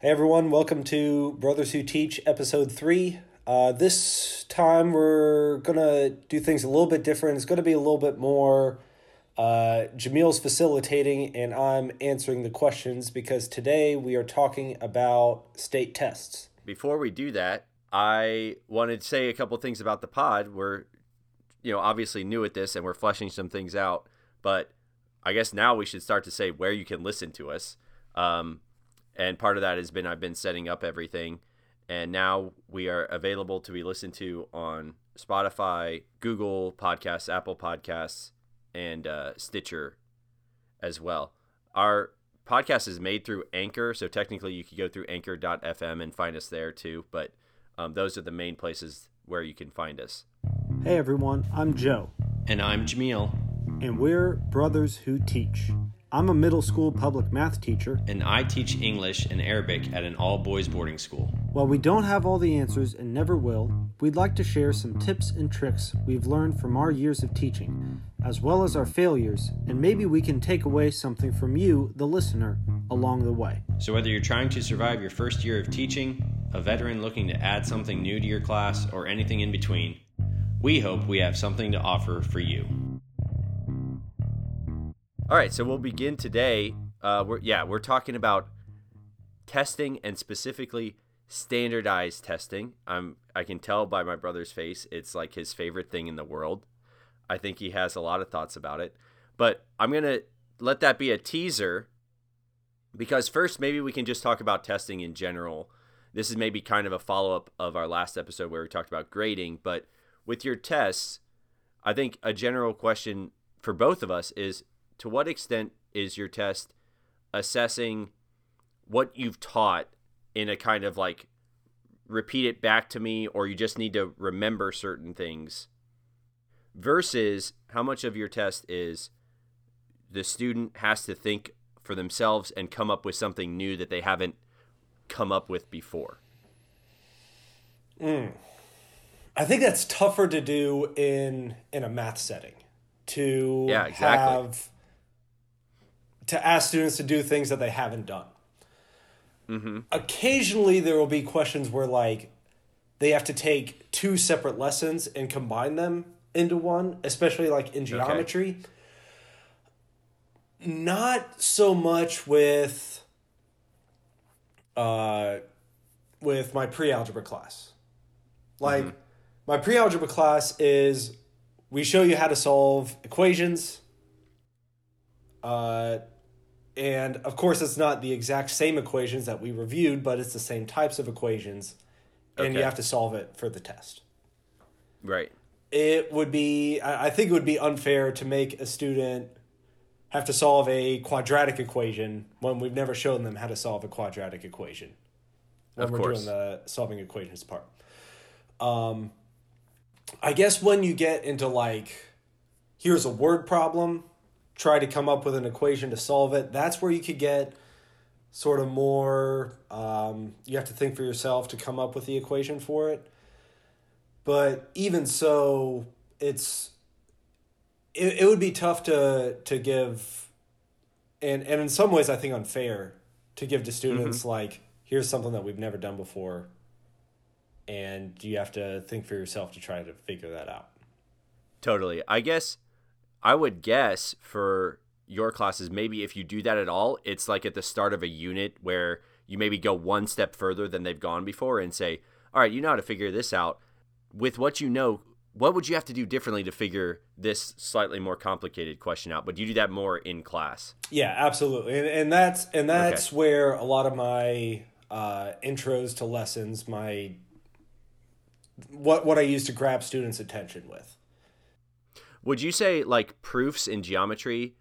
Hey everyone, welcome to Brothers Who Teach, episode three. Uh, this time we're gonna do things a little bit different. It's gonna be a little bit more. Uh, Jameel's facilitating, and I'm answering the questions because today we are talking about state tests. Before we do that, I wanted to say a couple things about the pod. We're, you know, obviously new at this, and we're fleshing some things out. But I guess now we should start to say where you can listen to us. Um, and part of that has been I've been setting up everything, and now we are available to be listened to on Spotify, Google Podcasts, Apple Podcasts, and uh, Stitcher as well. Our podcast is made through Anchor, so technically you could go through Anchor.fm and find us there too. But um, those are the main places where you can find us. Hey everyone, I'm Joe. And I'm Jameel. And we're Brothers Who Teach. I'm a middle school public math teacher. And I teach English and Arabic at an all boys boarding school. While we don't have all the answers and never will, we'd like to share some tips and tricks we've learned from our years of teaching, as well as our failures, and maybe we can take away something from you, the listener, along the way. So, whether you're trying to survive your first year of teaching, a veteran looking to add something new to your class, or anything in between, we hope we have something to offer for you. All right, so we'll begin today. Uh, we're yeah, we're talking about testing and specifically standardized testing. I'm I can tell by my brother's face it's like his favorite thing in the world. I think he has a lot of thoughts about it. But I'm going to let that be a teaser because first maybe we can just talk about testing in general. This is maybe kind of a follow-up of our last episode where we talked about grading, but with your tests, I think a general question for both of us is to what extent is your test assessing what you've taught in a kind of like repeat it back to me or you just need to remember certain things versus how much of your test is the student has to think for themselves and come up with something new that they haven't come up with before mm. i think that's tougher to do in in a math setting to yeah, exactly. have to ask students to do things that they haven't done. Mm-hmm. Occasionally, there will be questions where like they have to take two separate lessons and combine them into one, especially like in geometry. Okay. Not so much with uh, with my pre-algebra class. Like mm-hmm. my pre-algebra class is we show you how to solve equations. Uh, and of course, it's not the exact same equations that we reviewed, but it's the same types of equations. And okay. you have to solve it for the test. Right. It would be, I think it would be unfair to make a student have to solve a quadratic equation when we've never shown them how to solve a quadratic equation. When of we're course. doing the solving equations part. Um, I guess when you get into like, here's a word problem try to come up with an equation to solve it. That's where you could get sort of more, um, you have to think for yourself to come up with the equation for it. But even so, it's, it, it would be tough to, to give, and, and in some ways, I think unfair to give to students mm-hmm. like, here's something that we've never done before. And you have to think for yourself to try to figure that out. Totally. I guess I would guess for your classes, maybe if you do that at all, it's like at the start of a unit where you maybe go one step further than they've gone before and say, all right, you know how to figure this out. With what you know, what would you have to do differently to figure this slightly more complicated question out? But do you do that more in class. Yeah, absolutely, and, and that's and that's okay. where a lot of my uh, intros to lessons, my what what I use to grab students' attention with. Would you say like proofs in geometry,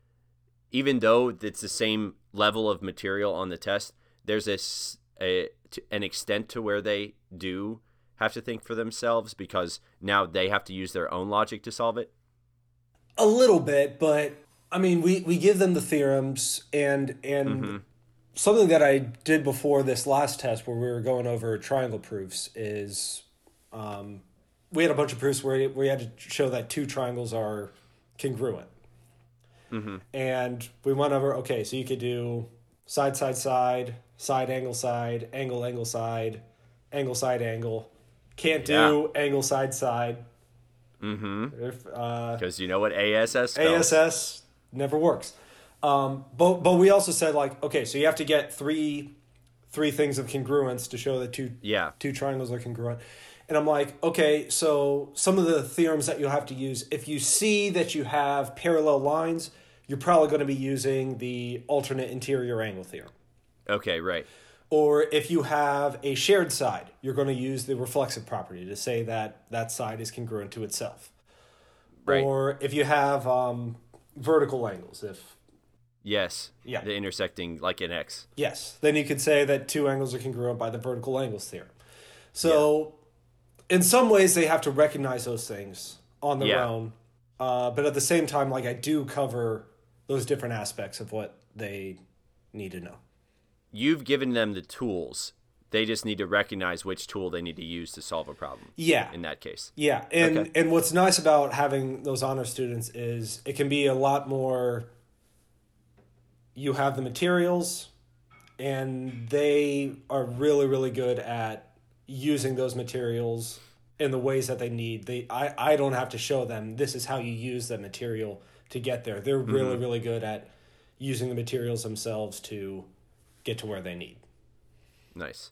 even though it's the same level of material on the test, there's this a, an extent to where they do have to think for themselves because now they have to use their own logic to solve it? A little bit, but I mean, we, we give them the theorems and and mm-hmm. something that I did before this last test where we were going over triangle proofs is um, we had a bunch of proofs where we had to show that two triangles are congruent. Mm-hmm. And we went over, okay, so you could do side, side, side, side angle side, angle angle side, angle side angle. Can't do yeah. angle side side. Mm-hmm. Because uh, you know what ASS spells. ASS never works. Um, but but we also said like okay, so you have to get three three things of congruence to show that two yeah two triangles are congruent. And I'm like, okay, so some of the theorems that you'll have to use, if you see that you have parallel lines, you're probably going to be using the alternate interior angle theorem. Okay, right. Or if you have a shared side, you're going to use the reflexive property to say that that side is congruent to itself. Right. Or if you have um, vertical angles, if Yes. Yeah. The intersecting like an X. Yes. Then you could say that two angles are congruent by the vertical angles theorem. So. In some ways, they have to recognize those things on their yeah. own. Uh, but at the same time, like I do cover those different aspects of what they need to know. You've given them the tools. They just need to recognize which tool they need to use to solve a problem. Yeah. In that case. Yeah. And okay. and what's nice about having those honor students is it can be a lot more you have the materials and they are really really good at using those materials in the ways that they need. They I, I don't have to show them this is how you use the material to get there. They're really, mm-hmm. really good at using the materials themselves to get to where they need. Nice.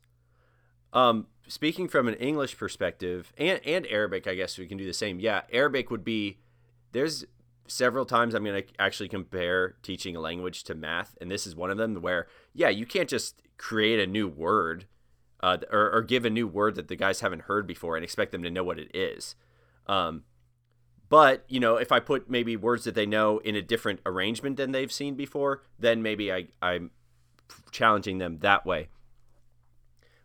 Um, speaking from an English perspective and, and Arabic, I guess we can do the same. Yeah, Arabic would be there's several times I'm going to actually compare teaching a language to math, and this is one of them where, yeah, you can't just create a new word uh, or, or, give a new word that the guys haven't heard before and expect them to know what it is. Um, but, you know, if I put maybe words that they know in a different arrangement than they've seen before, then maybe I, I'm challenging them that way.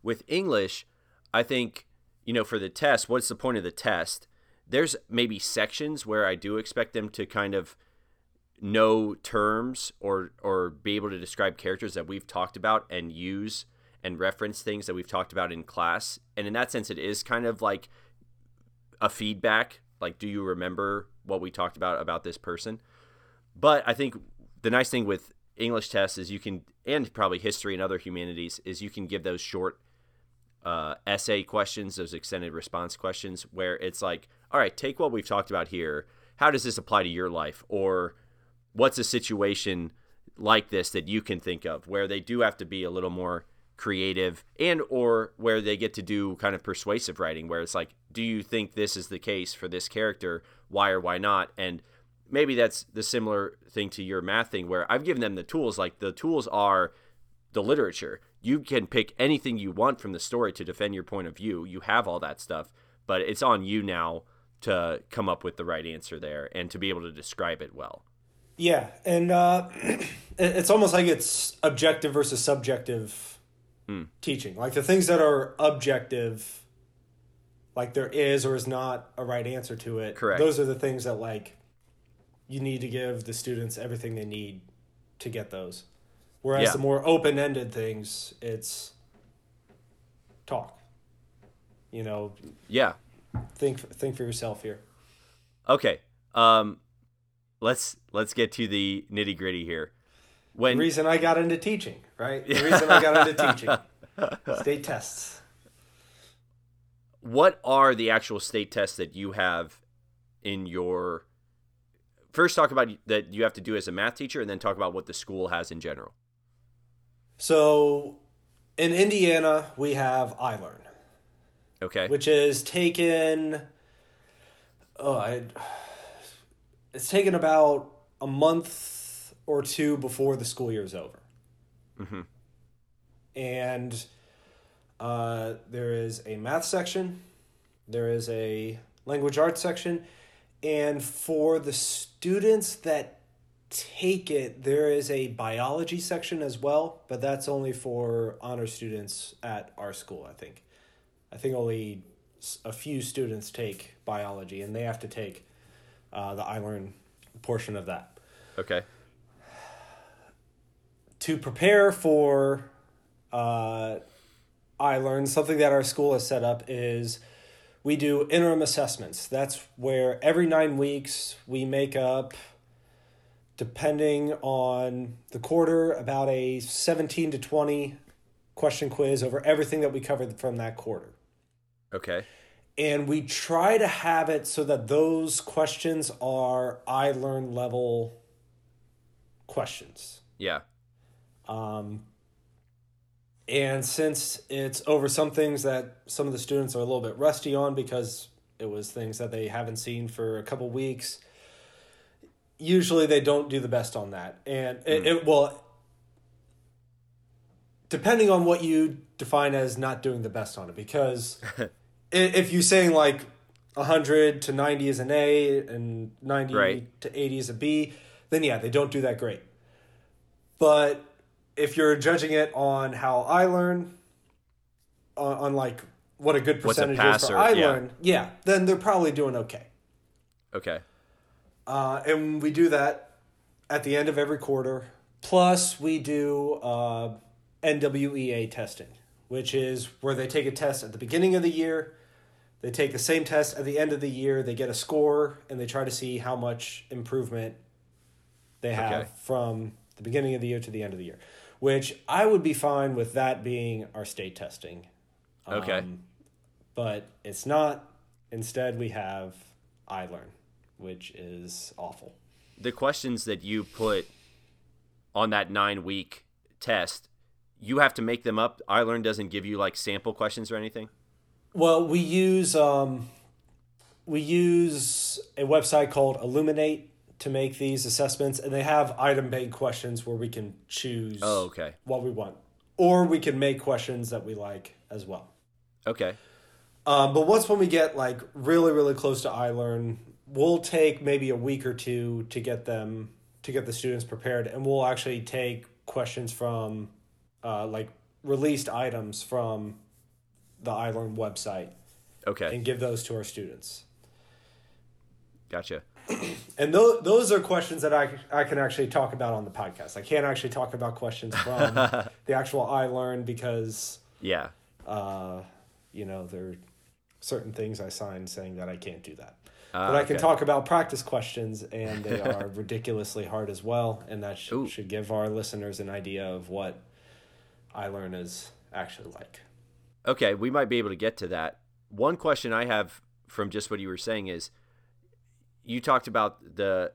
With English, I think, you know, for the test, what's the point of the test? There's maybe sections where I do expect them to kind of know terms or or be able to describe characters that we've talked about and use and reference things that we've talked about in class. And in that sense it is kind of like a feedback like do you remember what we talked about about this person? But i think the nice thing with english tests is you can and probably history and other humanities is you can give those short uh, essay questions those extended response questions where it's like all right take what we've talked about here. How does this apply to your life? Or what's a situation like this that you can think of where they do have to be a little more creative and or where they get to do kind of persuasive writing where it's like do you think this is the case for this character? Why or why not? And maybe that's the similar thing to your math thing where i've given them the tools like the tools are the literature. You can pick anything you want from the story to defend your point of view. You have all that stuff but it's on you now to come up with the right answer there and to be able to describe it well. Yeah and uh, it's almost like it's objective versus subjective mm. teaching. Like the things that are objective, like there is or is not a right answer to it. Correct. Those are the things that like you need to give the students everything they need to get those. Whereas yeah. the more open ended things, it's talk. You know. Yeah. Think think for yourself here. Okay. Um let's let's get to the nitty gritty here when the reason I got into teaching, right? The reason I got into teaching. State tests. What are the actual state tests that you have in your First talk about that you have to do as a math teacher and then talk about what the school has in general. So in Indiana, we have iLearn. Okay. Which is taken oh, I, it's taken about a month or two before the school year is over. Mm-hmm. And uh, there is a math section, there is a language arts section, and for the students that take it, there is a biology section as well, but that's only for honor students at our school, I think. I think only a few students take biology, and they have to take uh, the iLearn portion of that. Okay to prepare for uh, iLearn, something that our school has set up is we do interim assessments. That's where every nine weeks we make up, depending on the quarter, about a 17 to 20 question quiz over everything that we covered from that quarter. Okay. And we try to have it so that those questions are iLearn level questions. Yeah. Um, and since it's over some things that some of the students are a little bit rusty on because it was things that they haven't seen for a couple weeks, usually they don't do the best on that. And it, mm. it well, depending on what you define as not doing the best on it, because if you're saying like 100 to 90 is an A and 90 right. to 80 is a B, then yeah, they don't do that great. But if you're judging it on how iLearn, on, on like what a good percentage a is for I yeah. learn, yeah, then they're probably doing okay. Okay. Uh, and we do that at the end of every quarter. Plus, we do uh, NWEA testing, which is where they take a test at the beginning of the year. They take the same test at the end of the year. They get a score and they try to see how much improvement they have okay. from the beginning of the year to the end of the year which I would be fine with that being our state testing. Okay. Um, but it's not. Instead, we have iLearn, which is awful. The questions that you put on that nine week test, you have to make them up. iLearn doesn't give you like sample questions or anything. Well, we use um, we use a website called Illuminate to make these assessments, and they have item bank questions where we can choose oh, okay. what we want, or we can make questions that we like as well. Okay. Um, but once when we get like really really close to iLearn, we'll take maybe a week or two to get them to get the students prepared, and we'll actually take questions from uh, like released items from the iLearn website. Okay. And give those to our students. Gotcha and those those are questions that I I can actually talk about on the podcast. I can't actually talk about questions from the actual iLearn because yeah, uh, you know there are certain things I signed saying that I can't do that. Uh, but I can okay. talk about practice questions, and they are ridiculously hard as well, and that sh- should give our listeners an idea of what iLearn is actually like. Okay, we might be able to get to that. One question I have from just what you were saying is you talked about the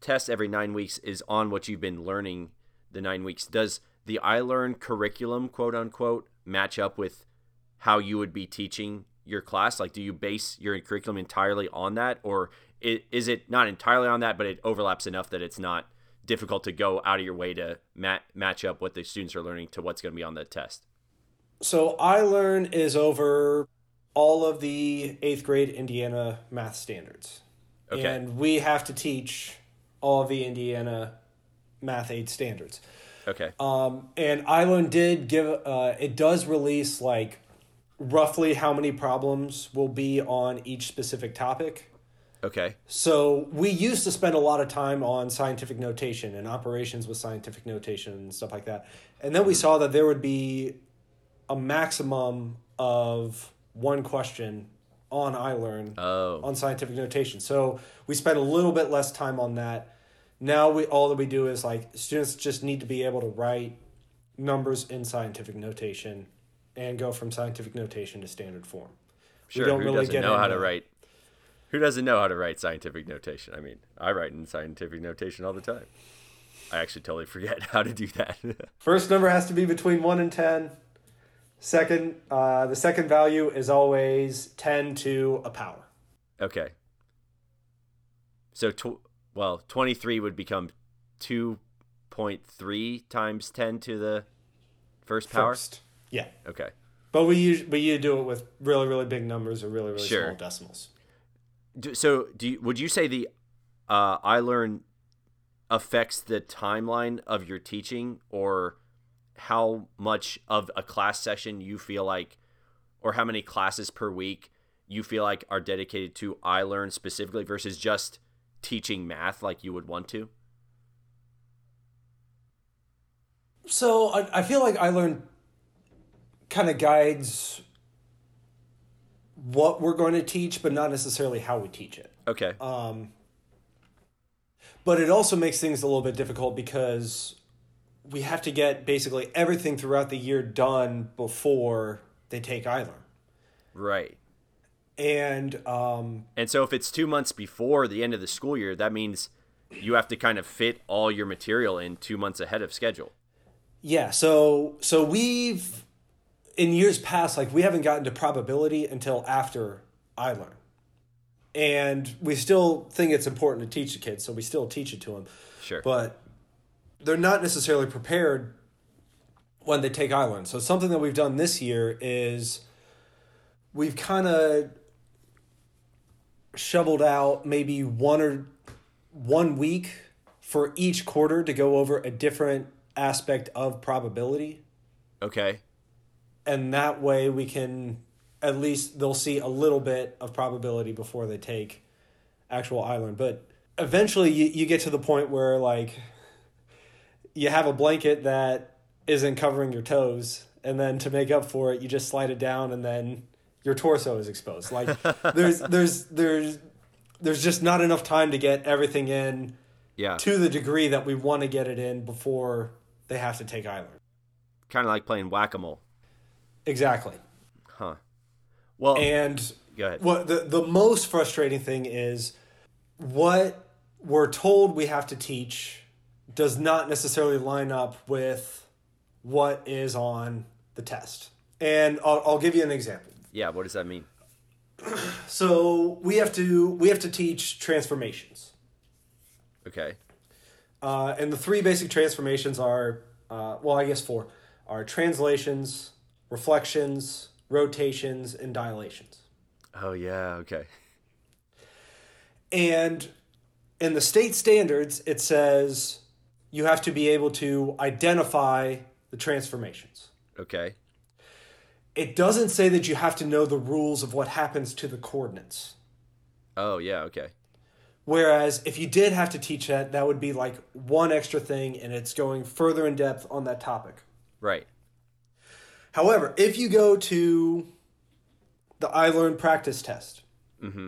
test every nine weeks is on what you've been learning the nine weeks. Does the iLearn curriculum, quote unquote, match up with how you would be teaching your class? Like, do you base your curriculum entirely on that, or is it not entirely on that, but it overlaps enough that it's not difficult to go out of your way to mat- match up what the students are learning to what's going to be on the test? So, iLearn is over all of the eighth grade Indiana math standards. Okay. And we have to teach all the Indiana Math 8 standards. Okay. Um, and iLearn did give, uh, it does release like roughly how many problems will be on each specific topic. Okay. So we used to spend a lot of time on scientific notation and operations with scientific notation and stuff like that. And then we saw that there would be a maximum of one question on iLearn oh. on scientific notation. So we spent a little bit less time on that. Now we all that we do is like students just need to be able to write numbers in scientific notation and go from scientific notation to standard form. Sure, we don't who really doesn't know how to write? Who doesn't know how to write scientific notation? I mean, I write in scientific notation all the time. I actually totally forget how to do that. First number has to be between 1 and 10. Second, uh, the second value is always 10 to a power. Okay. So, tw- well, 23 would become 2.3 times 10 to the first power? First. Yeah. Okay. But we usually, but you do it with really, really big numbers or really, really sure. small decimals. Do, so, do you, would you say the uh, learn affects the timeline of your teaching or – how much of a class session you feel like, or how many classes per week you feel like are dedicated to iLearn specifically versus just teaching math like you would want to? So I, I feel like iLearn kind of guides what we're going to teach, but not necessarily how we teach it. Okay. Um, but it also makes things a little bit difficult because we have to get basically everything throughout the year done before they take iLearn. Right. And um, and so if it's two months before the end of the school year, that means you have to kind of fit all your material in two months ahead of schedule. Yeah. So so we've in years past, like we haven't gotten to probability until after iLearn. And we still think it's important to teach the kids, so we still teach it to them. Sure. But they're not necessarily prepared when they take iLearn. So something that we've done this year is we've kind of shoveled out maybe one or one week for each quarter to go over a different aspect of probability. Okay. And that way we can at least they'll see a little bit of probability before they take actual iLearn. But eventually you, you get to the point where like you have a blanket that isn't covering your toes and then to make up for it you just slide it down and then your torso is exposed. Like there's there's there's there's just not enough time to get everything in yeah. to the degree that we want to get it in before they have to take iLearn. Kind of like playing whack-a-mole. Exactly. Huh. Well, and go ahead. What the the most frustrating thing is what we're told we have to teach does not necessarily line up with what is on the test. And I'll, I'll give you an example. Yeah, what does that mean? So we have to we have to teach transformations. Okay. Uh, and the three basic transformations are, uh, well, I guess four, are translations, reflections, rotations, and dilations. Oh yeah, okay. And in the state standards, it says you have to be able to identify the transformations. Okay. It doesn't say that you have to know the rules of what happens to the coordinates. Oh, yeah, okay. Whereas if you did have to teach that, that would be like one extra thing and it's going further in depth on that topic. Right. However, if you go to the iLearn practice test, mm-hmm.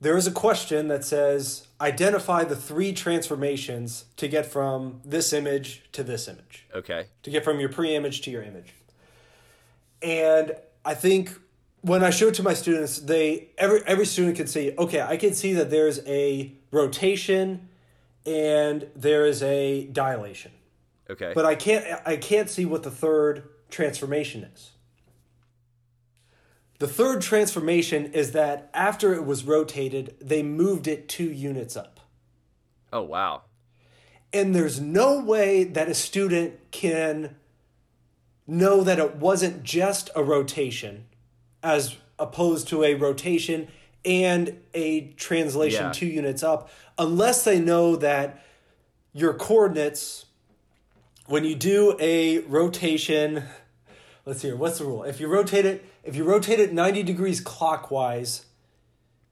There is a question that says identify the three transformations to get from this image to this image. Okay. To get from your pre image to your image. And I think when I show it to my students, they every every student can see, okay, I can see that there's a rotation and there is a dilation. Okay. But I can't I can't see what the third transformation is. The third transformation is that after it was rotated, they moved it two units up. Oh, wow. And there's no way that a student can know that it wasn't just a rotation as opposed to a rotation and a translation Yeah. two units up unless they know that your coordinates when you do a rotation let's see here what's the rule if you rotate it if you rotate it 90 degrees clockwise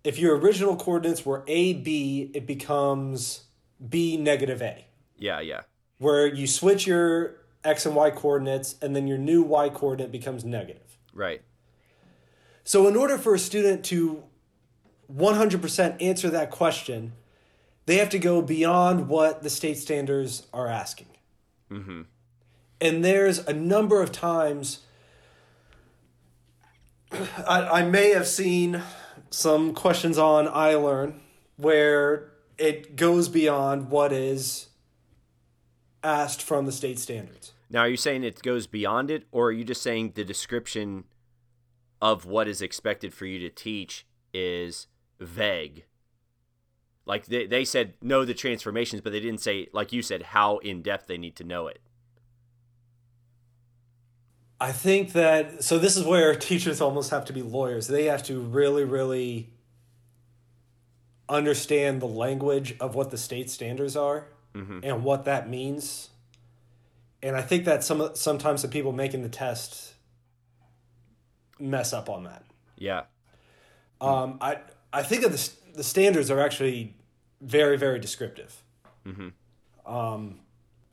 if your original coordinates were a b it becomes b negative a Yeah, yeah. where you switch your x and y coordinates and then your new y coordinate becomes negative. Right. So in order for a student to 100% answer that question, they have to go beyond what the state standards are asking. Mm-hmm. And there's a number of times I, I may have seen some questions on iLearn where it goes beyond what is asked from the state standards. Now, are you saying it goes beyond it, or are you just saying the description of what is expected for you to teach is vague? Like they, they said, know the transformations, but they didn't say, like you said, how in depth they need to know it. I think that so this is where teachers almost have to be lawyers. They have to really, really understand the language of what the state standards are Mhm. and what that means. And I think that some sometimes the people making the test mess up on that. Yeah. Um, I I think that the the standards are actually very very descriptive. Mhm. Um,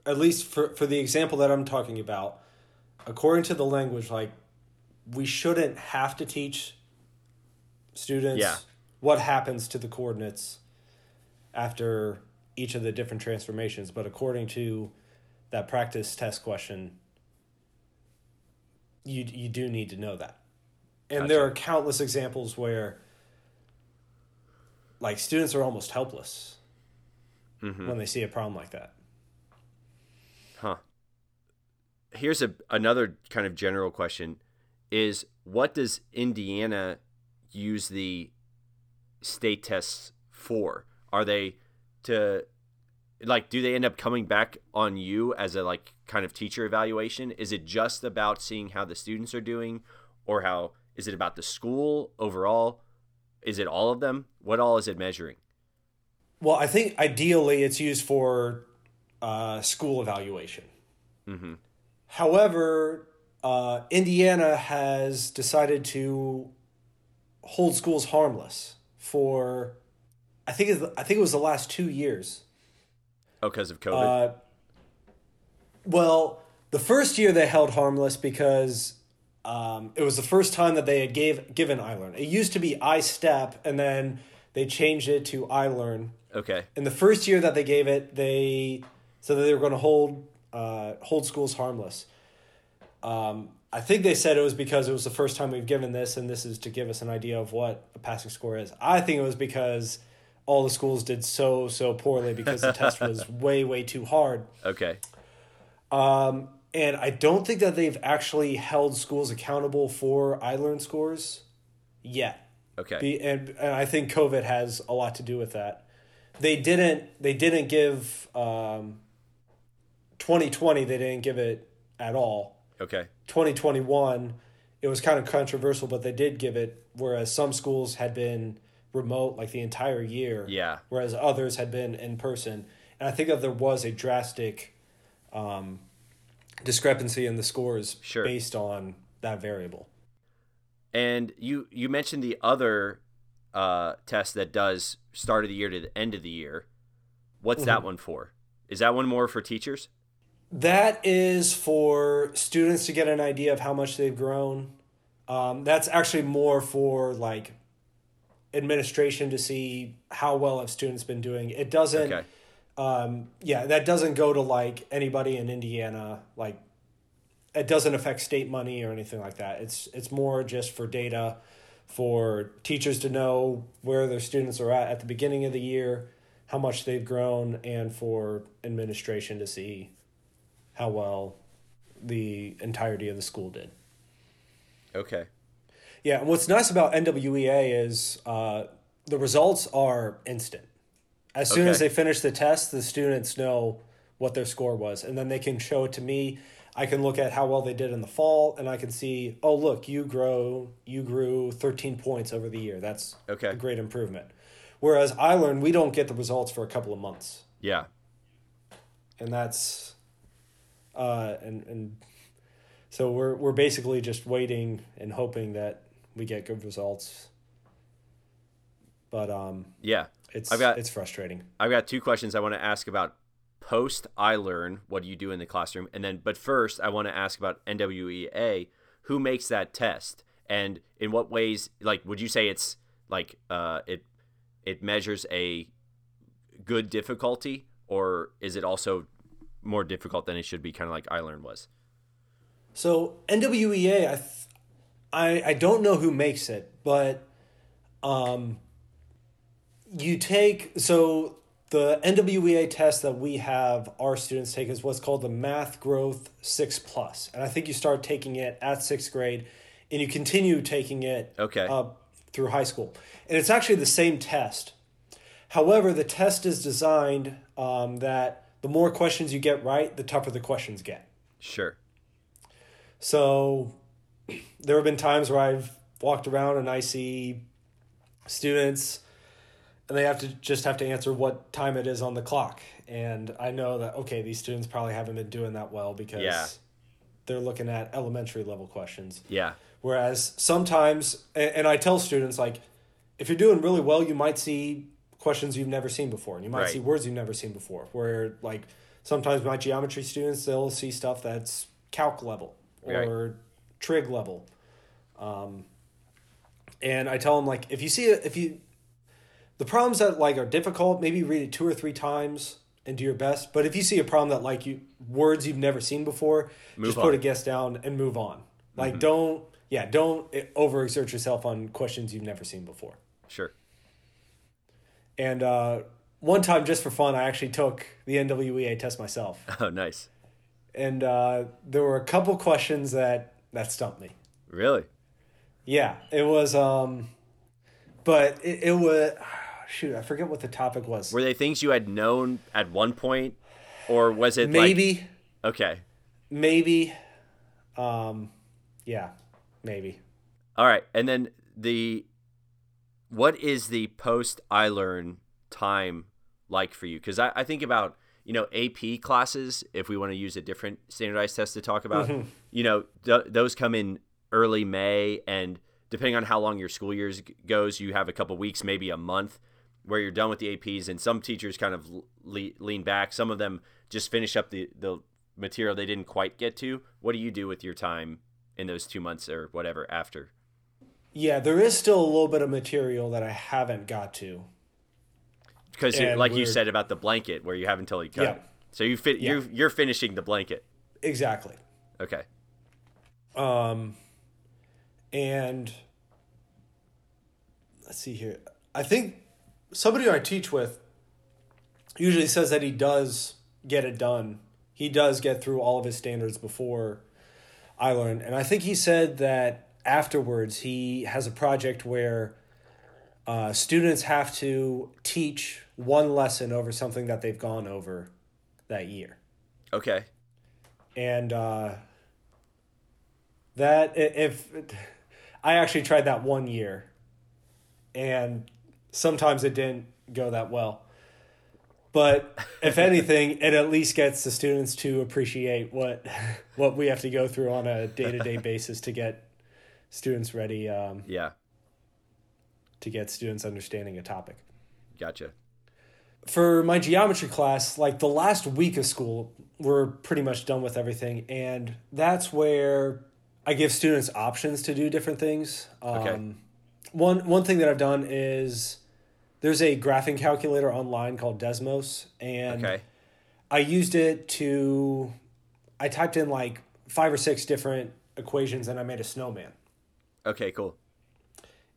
at least for for the example that I'm talking about, according to the language, like we shouldn't have to teach students Yeah. what happens to the coordinates after each of the different transformations, but according to that practice test question, you you do need to know that. And gotcha. there are countless examples where like students are almost helpless mm-hmm. when they see a problem like that. Huh. Here's a another kind of general question is what does Indiana use the state tests for? Are they to like do they end up coming back on you as a like kind of teacher evaluation? Is it just about seeing how the students are doing or how is it about the school overall? Is it all of them? What all is it measuring? Well, I think ideally it's used for uh, school evaluation. Mm-hmm. However, uh, Indiana has decided to hold schools harmless for, I think I think it was the last two years. Oh, because of COVID. Uh, well, the first year they held harmless because um, it was the first time that they had gave given iLearn. It used to be ISTEP, and then they changed it to iLearn. Okay. In the first year that they gave it, they so that they were going to hold uh, hold schools harmless. Um, I think they said it was because it was the first time we've given this, and this is to give us an idea of what a passing score is. I think it was because all the schools did so so poorly because the test was way way too hard. Okay. Um, and I don't think that they've actually held schools accountable for iLearn scores yet. Okay. Be, and, and I think COVID has a lot to do with that. They didn't. They didn't give. Um, 2020 they didn't give it at all. Okay. 2021 it was kind of controversial, but they did give it. Whereas some schools had been remote like the entire year. Yeah. Whereas others had been in person, and I think that there was a drastic um, discrepancy in the scores sure. based on that variable. And you you mentioned the other uh, test that does start of the year to the end of the year. What's mm-hmm. that one for? Is that one more for teachers? That is for students to get an idea of how much they've grown. Um, that's actually more for like administration to see how well have students been doing. It doesn't. Okay. Um, yeah, that doesn't go to like anybody in Indiana. Like, it doesn't affect state money or anything like that. It's it's more just for data, for teachers to know where their students are at at the beginning of the year, how much they've grown, and for administration to see how well the entirety of the school did. Okay. Yeah, and what's nice about NWEA is uh, the results are instant. As soon okay. as they finish the test, the students know what their score was, and then they can show it to me. I can look at how well they did in the fall, and I can see, oh look, you grow, you grew thirteen points over the year. That's okay. a great improvement. Whereas iLearn, we don't get the results for a couple of months. Yeah, and that's, uh, and and so we're we're basically just waiting and hoping that we get good results. But um, yeah, it's I've got, it's frustrating. I've got two questions I want to ask about post iLearn What do you do in the classroom? And then, but first, I want to ask about NWEA. Who makes that test, and in what ways? Like, would you say it's like uh, it it measures a good difficulty, or is it also more difficult than it should be? Kind of like iLearn was. So NWEA, I th- I I don't know who makes it, but um, you take so the NWEA test that we have our students take is what's called the Math Growth Six Plus, and I think you start taking it at sixth grade, and you continue taking it okay up through high school, and it's actually the same test. However, the test is designed um, that the more questions you get right, the tougher the questions get. Sure. So there have been times where I've walked around and I see students and they have to just have to answer what time it is on the clock and i know that okay these students probably haven't been doing that well because yeah. they're looking at elementary level questions yeah whereas sometimes and, and, i tell students like if you're doing really well you might see questions you've never seen before and you might right. see words you've never seen before where like sometimes my geometry students they'll see stuff that's calc level or right trig level. Um, and I tell them like if you see it, if you the problems that like are difficult, maybe read it two or three times and do your best. But if you see a problem that like you words you've never seen before, move just on. put a guess down and move on. Like mm-hmm. don't yeah, don't overexert yourself on questions you've never seen before. Sure. And uh, one time, just for fun, I actually took the NWEA test myself. Oh, nice. And uh, there were a couple questions that that stumped me. Really? Yeah, it was. Um, but it, it was shoot. I forget what the topic was. Were they things you had known at one point, or was it maybe? Like, okay. Maybe. Um, yeah, maybe. All right, and then the what is the post iLearn time like for you? Because I, I think about you know AP classes. If we want to use a different standardized test to talk about, mm-hmm. you know th- those come in early May, and depending on how long your school years goes, you have a couple weeks, maybe a month, where you're done with the APs. And some teachers kind of le- lean back. Some of them just finish up the the material they didn't quite get to. What do you do with your time in those two months or whatever after? Yeah, there is still a little bit of material that I haven't got to. Because, like you said about the blanket, where you haven't totally cut. Yeah. So you fit. Yeah. You're you're finishing the blanket. Exactly. Okay. Um, and let's see here. I think somebody I teach with usually says that he does get it done. He does get through all of his standards before iLearn, and I think he said that afterwards he has a project where uh, students have to teach one lesson over something that they've gone over that year. Okay. And uh, that if I actually tried that one year, and sometimes it didn't go that well. But if anything, it at least gets the students to appreciate what what we have to go through on a day to day basis to get students ready. Um, yeah. To get students understanding a topic. Gotcha. For my geometry class, like the last week of school, we're pretty much done with everything, and that's where I give students options to do different things. Um, okay. One one thing that I've done is there's a graphing calculator online called Desmos, and okay. I used it to. I typed in like five or six different equations, and I made a snowman. Okay, cool.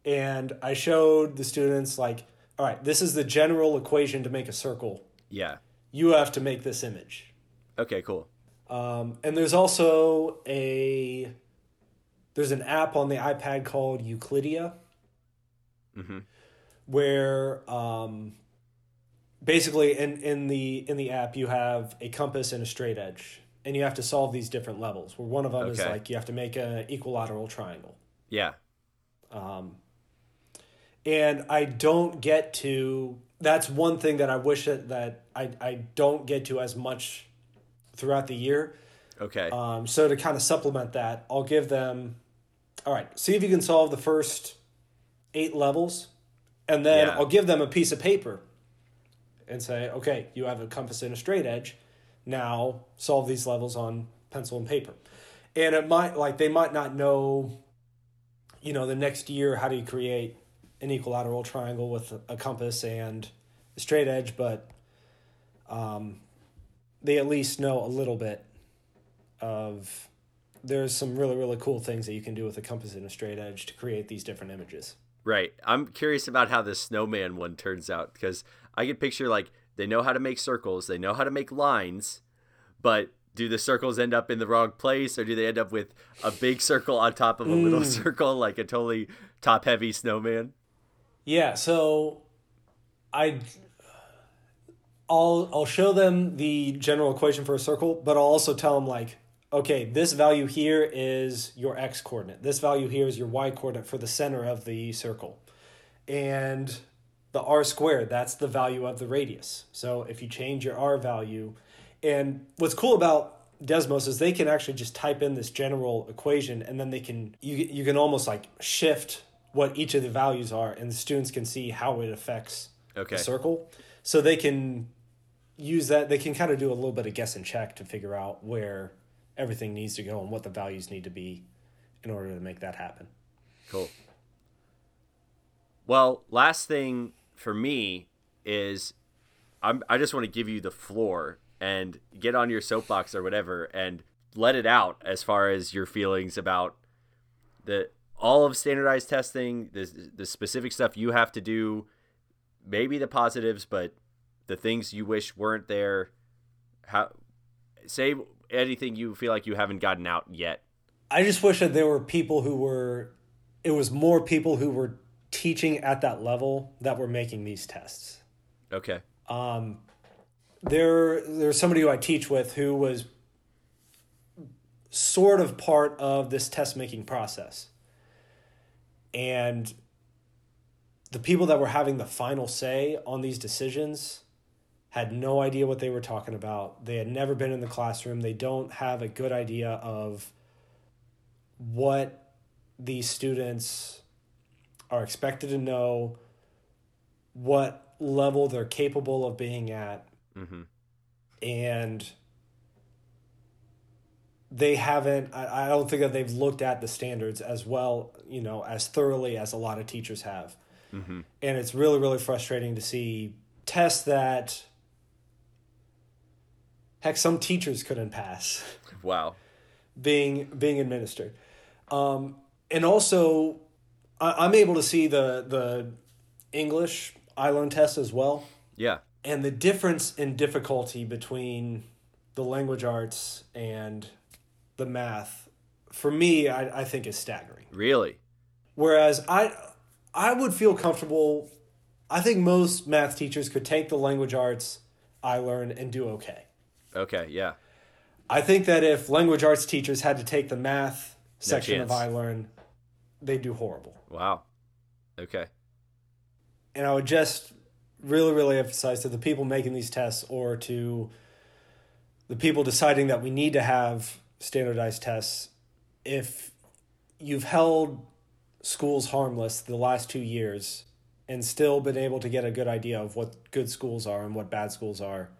And I showed the students like, all right, this is the general equation to make a circle. Yeah. You have to make this image. Okay, cool. Um, and there's also a there's an app on the iPad called Euclidea, mm-hmm. where um, basically in in the in the app you have a compass and a straight edge, and you have to solve these different levels. Where one of them okay. is like you have to make an equilateral triangle. Yeah. Um, and I don't get to. That's one thing that I wish that, that I I don't get to as much throughout the year. Okay. Um, so to kind of supplement that, I'll give them. All right, see if you can solve the first eight levels, and then yeah. I'll give them a piece of paper, and say, okay, you have a compass and a straight edge. Now solve these levels on pencil and paper, and it might like they might not know you know, the next year, how do you create an equilateral triangle with a compass and a straight edge? But um, they at least know a little bit of there's some really really cool things that you can do with a compass and a straight edge to create these different images. Right. I'm curious about how the snowman one turns out because I can picture like they know how to make circles, they know how to make lines, but do the circles end up in the wrong place or do they end up with a big circle on top of a little mm. circle like a totally top heavy snowman? Yeah so i i'll i'll show them the general equation for a circle but i'll also tell them like okay this value here is your x coordinate. This value here is your y coordinate for the center of the circle. And the r squared that's the value of the radius. So if you change your r value and what's cool about Desmos is they can actually just type in this general equation and then they can you you can almost like shift what each of the values are and the students can see how it affects okay. the circle. So they can use that they can kind of do a little bit of guess and check to figure out where everything needs to go and what the values need to be in order to make that happen. Cool. Well, last thing for me is I'm, I just want to give you the floor and get on your soapbox or whatever and let it out as far as your feelings about the all of standardized testing, the the specific stuff you have to do, maybe the positives, but the things you wish weren't there. How say anything you feel like you haven't gotten out yet. I just wish that there were people who were it was more people who were teaching at that level that were making these tests. Okay. Um there there's somebody who I teach with who was sort of part of this test making process. And the people that were having the final say on these decisions had no idea what they were talking about. They had never been in the classroom. They don't have a good idea of what these students are expected to know, what level they're capable of being at. Mm-hmm. And they haven't I, I don't think that they've looked at the standards as well you know as thoroughly as a lot of teachers have. Mm-hmm. and it's really really frustrating to see tests that heck some teachers couldn't pass. Wow. Being being administered. Um, and also I, i'm able to see the the english iLearn test as well. Yeah and the difference in difficulty between the language arts and the math, for me, I, I think is staggering. Really? Whereas I I would feel comfortable. I think most math teachers could take the language arts iLearn and do okay. Okay, yeah. I think that if language arts teachers had to take the math no section chance. of learn, they'd do horrible. Wow. Okay. And I would just really, really emphasize to the people making these tests or to the people deciding that we need to have standardized tests, if you've held schools harmless the last two years and still been able to get a good idea of what good schools are and what bad schools are,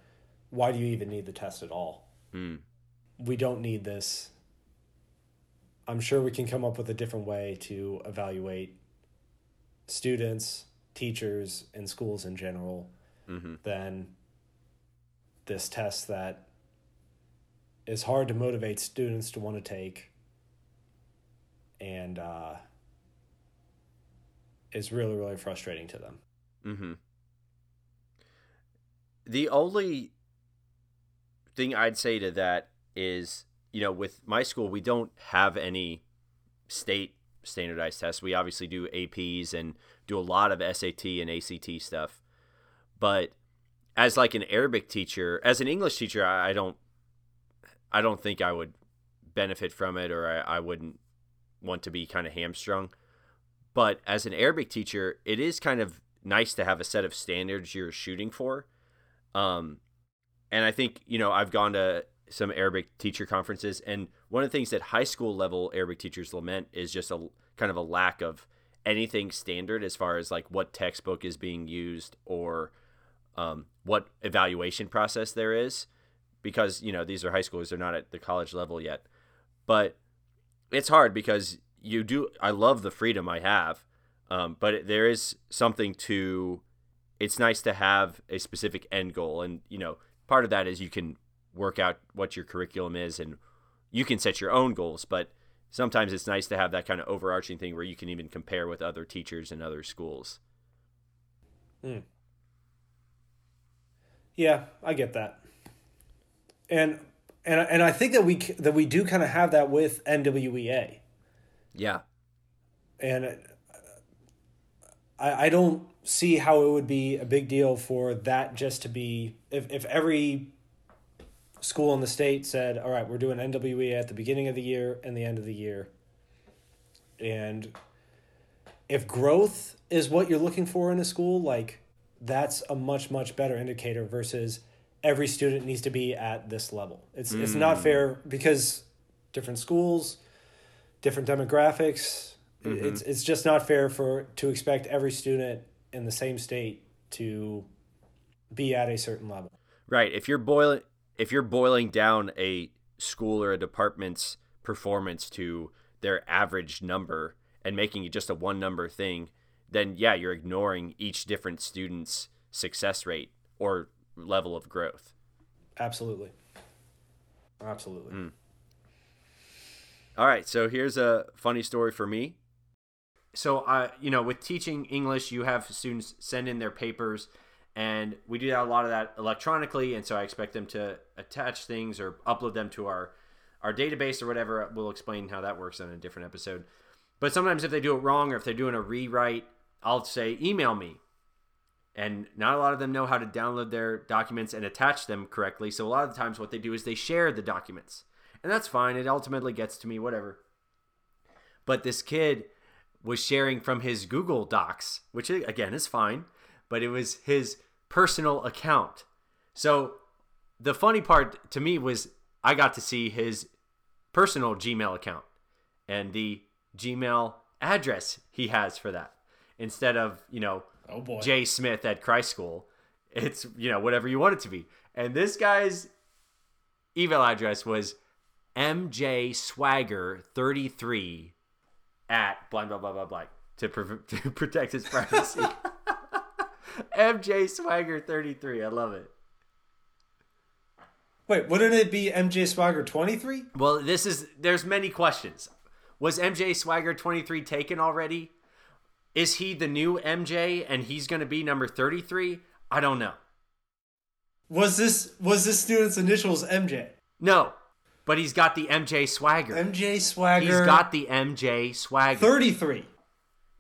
why do you even need the test at all? Mm. We don't need this. I'm sure we can come up with a different way to evaluate students, teachers, and schools in general mm-hmm. than this test that is hard to motivate students to want to take and uh, is really really frustrating to them mm-hmm. the only thing i'd say to that is you know with my school we don't have any state standardized tests we obviously do aps and do a lot of sat and act stuff but as like an arabic teacher as an english teacher i, I don't I don't think I would benefit from it or I, I wouldn't want to be kind of hamstrung. But as an Arabic teacher, it is kind of nice to have a set of standards you're shooting for. Um, and I think, you know, I've gone to some Arabic teacher conferences, and one of the things that high school level Arabic teachers lament is just a kind of a lack of anything standard as far as like what textbook is being used or um, what evaluation process there is because you know these are high schoolers they're not at the college level yet. But it's hard because you do i love the freedom i have um, but there is something to it's nice to have a specific end goal. And you know part of that is you can work out what your curriculum is and you can set your own goals but sometimes it's nice to have that kind of overarching thing where you can even compare with other teachers and other schools mm. yeah i get that and and and I think that we that we do kind of have that with NWEA. Yeah. And I I don't see how it would be a big deal for that just to be if if every school in the state said, "All right, we're doing NWE at the beginning of the year and the end of the year." And if growth is what you're looking for in a school, like that's a much much better indicator versus every student needs to be at this level. It's mm. it's not fair because different schools, different demographics. Mm-hmm. It's it's just not fair for to expect every student in the same state to be at a certain level. Right. If you're boiling if you're boiling down a school or a department's performance to their average number and making it just a one number thing, then yeah, you're ignoring each different student's success rate or level of growth. Absolutely. Absolutely. Mm. All right, so here's a funny story for me. So, uh, you know, with teaching English, you have students send in their papers, and we do a lot of that electronically. And so I expect them to attach things or upload them to our our database or whatever. We'll explain how that works in a different episode. But sometimes if they do it wrong or if they're doing a rewrite, I'll say email me. And not a lot of them know how to download their documents and attach them correctly. So a lot of the times what they do is they share the documents. And that's fine. It ultimately gets to me, whatever. But this kid was sharing from his Google Docs, which again is fine, but it was his personal account. So the funny part to me was I got to see his personal Gmail account and the Gmail address he has for that instead of, you know, oh boy. J Smith at Christ School. It's, you know, whatever you want it to be. And this guy's email address was MJ Swagger 33 at blah, blah, blah, blah, blah, to, pre- to protect his privacy. MJ Swagger 33. I love it. Wait, wouldn't it be MJ Swagger 23? Well, this is there's many questions. Was MJ Swagger 23 taken already? Is he the new MJ and he's going to be number 33? I don't know. Was this was this student's initials MJ? No. But he's got the MJ Swagger. MJ Swagger. He's got the MJ Swagger. 33.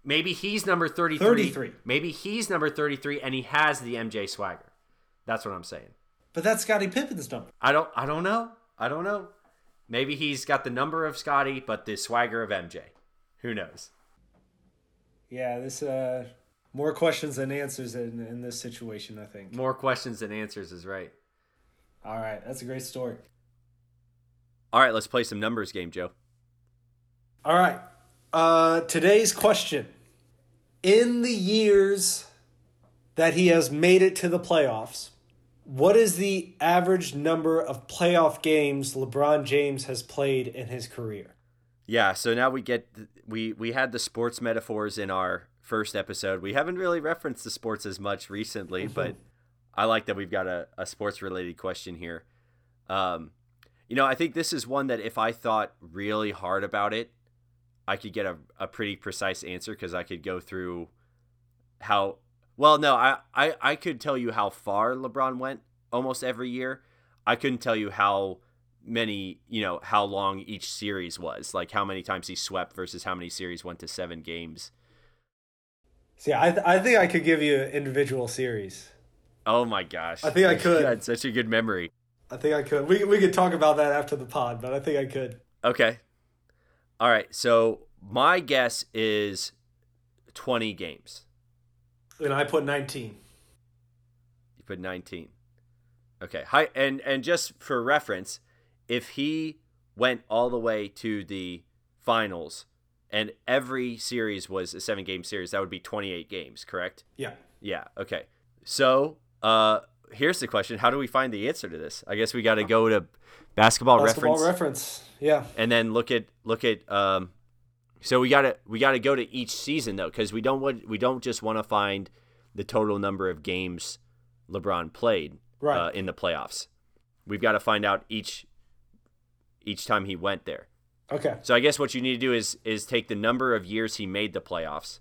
Maybe he's number 33. 33. Maybe he's number 33 and he has the MJ Swagger. That's what I'm saying. But that's Scottie Pippen's number. I don't I don't know. I don't know. Maybe he's got the number of Scottie but the swagger of MJ. Who knows? Yeah, this uh more questions than answers in in this situation, I think. More questions than answers is right. All right, that's a great story. All right, let's play some numbers game, Joe. All right. Uh today's question. In the years that he has made it to the playoffs, what is the average number of playoff games LeBron James has played in his career? Yeah, so now we get we we had the sports metaphors in our first episode. We haven't really referenced the sports as much recently, mm-hmm. but I like that we've got a, a sports related question here. Um, you know, I think this is one that if I thought really hard about it, I could get a, a pretty precise answer because I could go through how well, no, I, I, I could tell you how far LeBron went almost every year. I couldn't tell you how many, you know, how long each series was, like how many times he swept versus how many series went to seven games. See, I, th- I think I could give you individual series. Oh my gosh. I think I could. You had such a good memory. I think I could. We, we could talk about that after the pod, but I think I could. Okay. All right. So my guess is 20 games. And I put 19. You put 19. Okay. Hi and and just for reference, if he went all the way to the finals and every series was a 7 game series, that would be 28 games, correct? Yeah. Yeah, okay. So, uh here's the question, how do we find the answer to this? I guess we got to go to basketball, basketball reference. reference. Yeah. And then look at look at um so we gotta we gotta go to each season though, because we don't want we don't just want to find the total number of games LeBron played right. uh, in the playoffs. We've got to find out each each time he went there. Okay. So I guess what you need to do is is take the number of years he made the playoffs,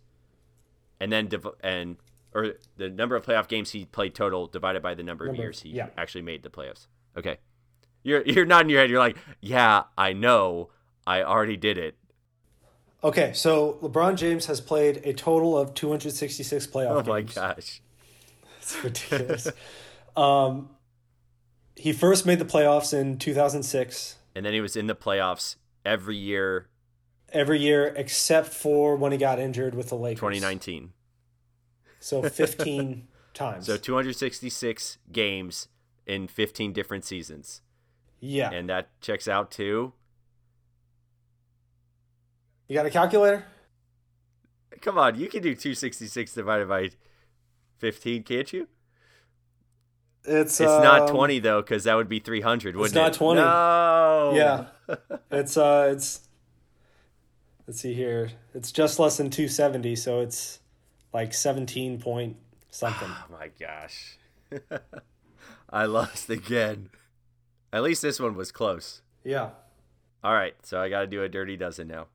and then div- and or the number of playoff games he played total divided by the number, number of years he yeah. actually made the playoffs. Okay. You're you're nodding your head. You're like, yeah, I know. I already did it. Okay, so LeBron James has played a total of 266 playoff oh games. Oh my gosh. It's ridiculous. um, he first made the playoffs in 2006. And then he was in the playoffs every year. Every year except for when he got injured with the Lakers. 2019. So 15 times. So 266 games in 15 different seasons. Yeah. And that checks out to you got a calculator? Come on, you can do 266 divided by 15, can't you? It's it's um, not 20 though cuz that would be 300, wouldn't it's not it? 20. No. Yeah. it's uh it's Let's see here. It's just less than 270, so it's like 17 point something. Oh my gosh. I lost again. At least this one was close. Yeah. All right, so I got to do a dirty dozen now.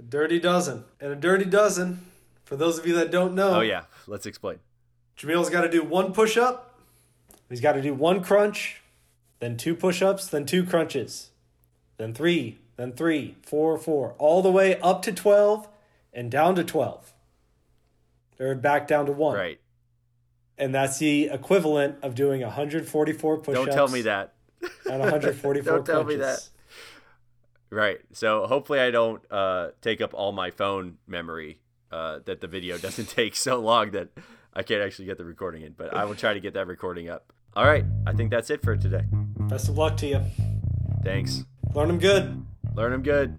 A dirty dozen. And a dirty dozen, for those of you that don't know. Oh, yeah. Let's explain. Jameel's got to do one push up. He's got to do one crunch, then two push ups, then two crunches, then three, then three, four, four, all the way up to 12 and down to 12. Or back down to one. Right. And that's the equivalent of doing 144 push ups. Don't tell me that. And 144 Don't tell crunches. me that. Right. So hopefully I don't uh, take up all my phone memory. Uh, that the video doesn't take so long that I can't actually get the recording in. But I will try to get that recording up. All right. I think that's it for today. Best of luck to you. Thanks. Learn them good. Learn them good.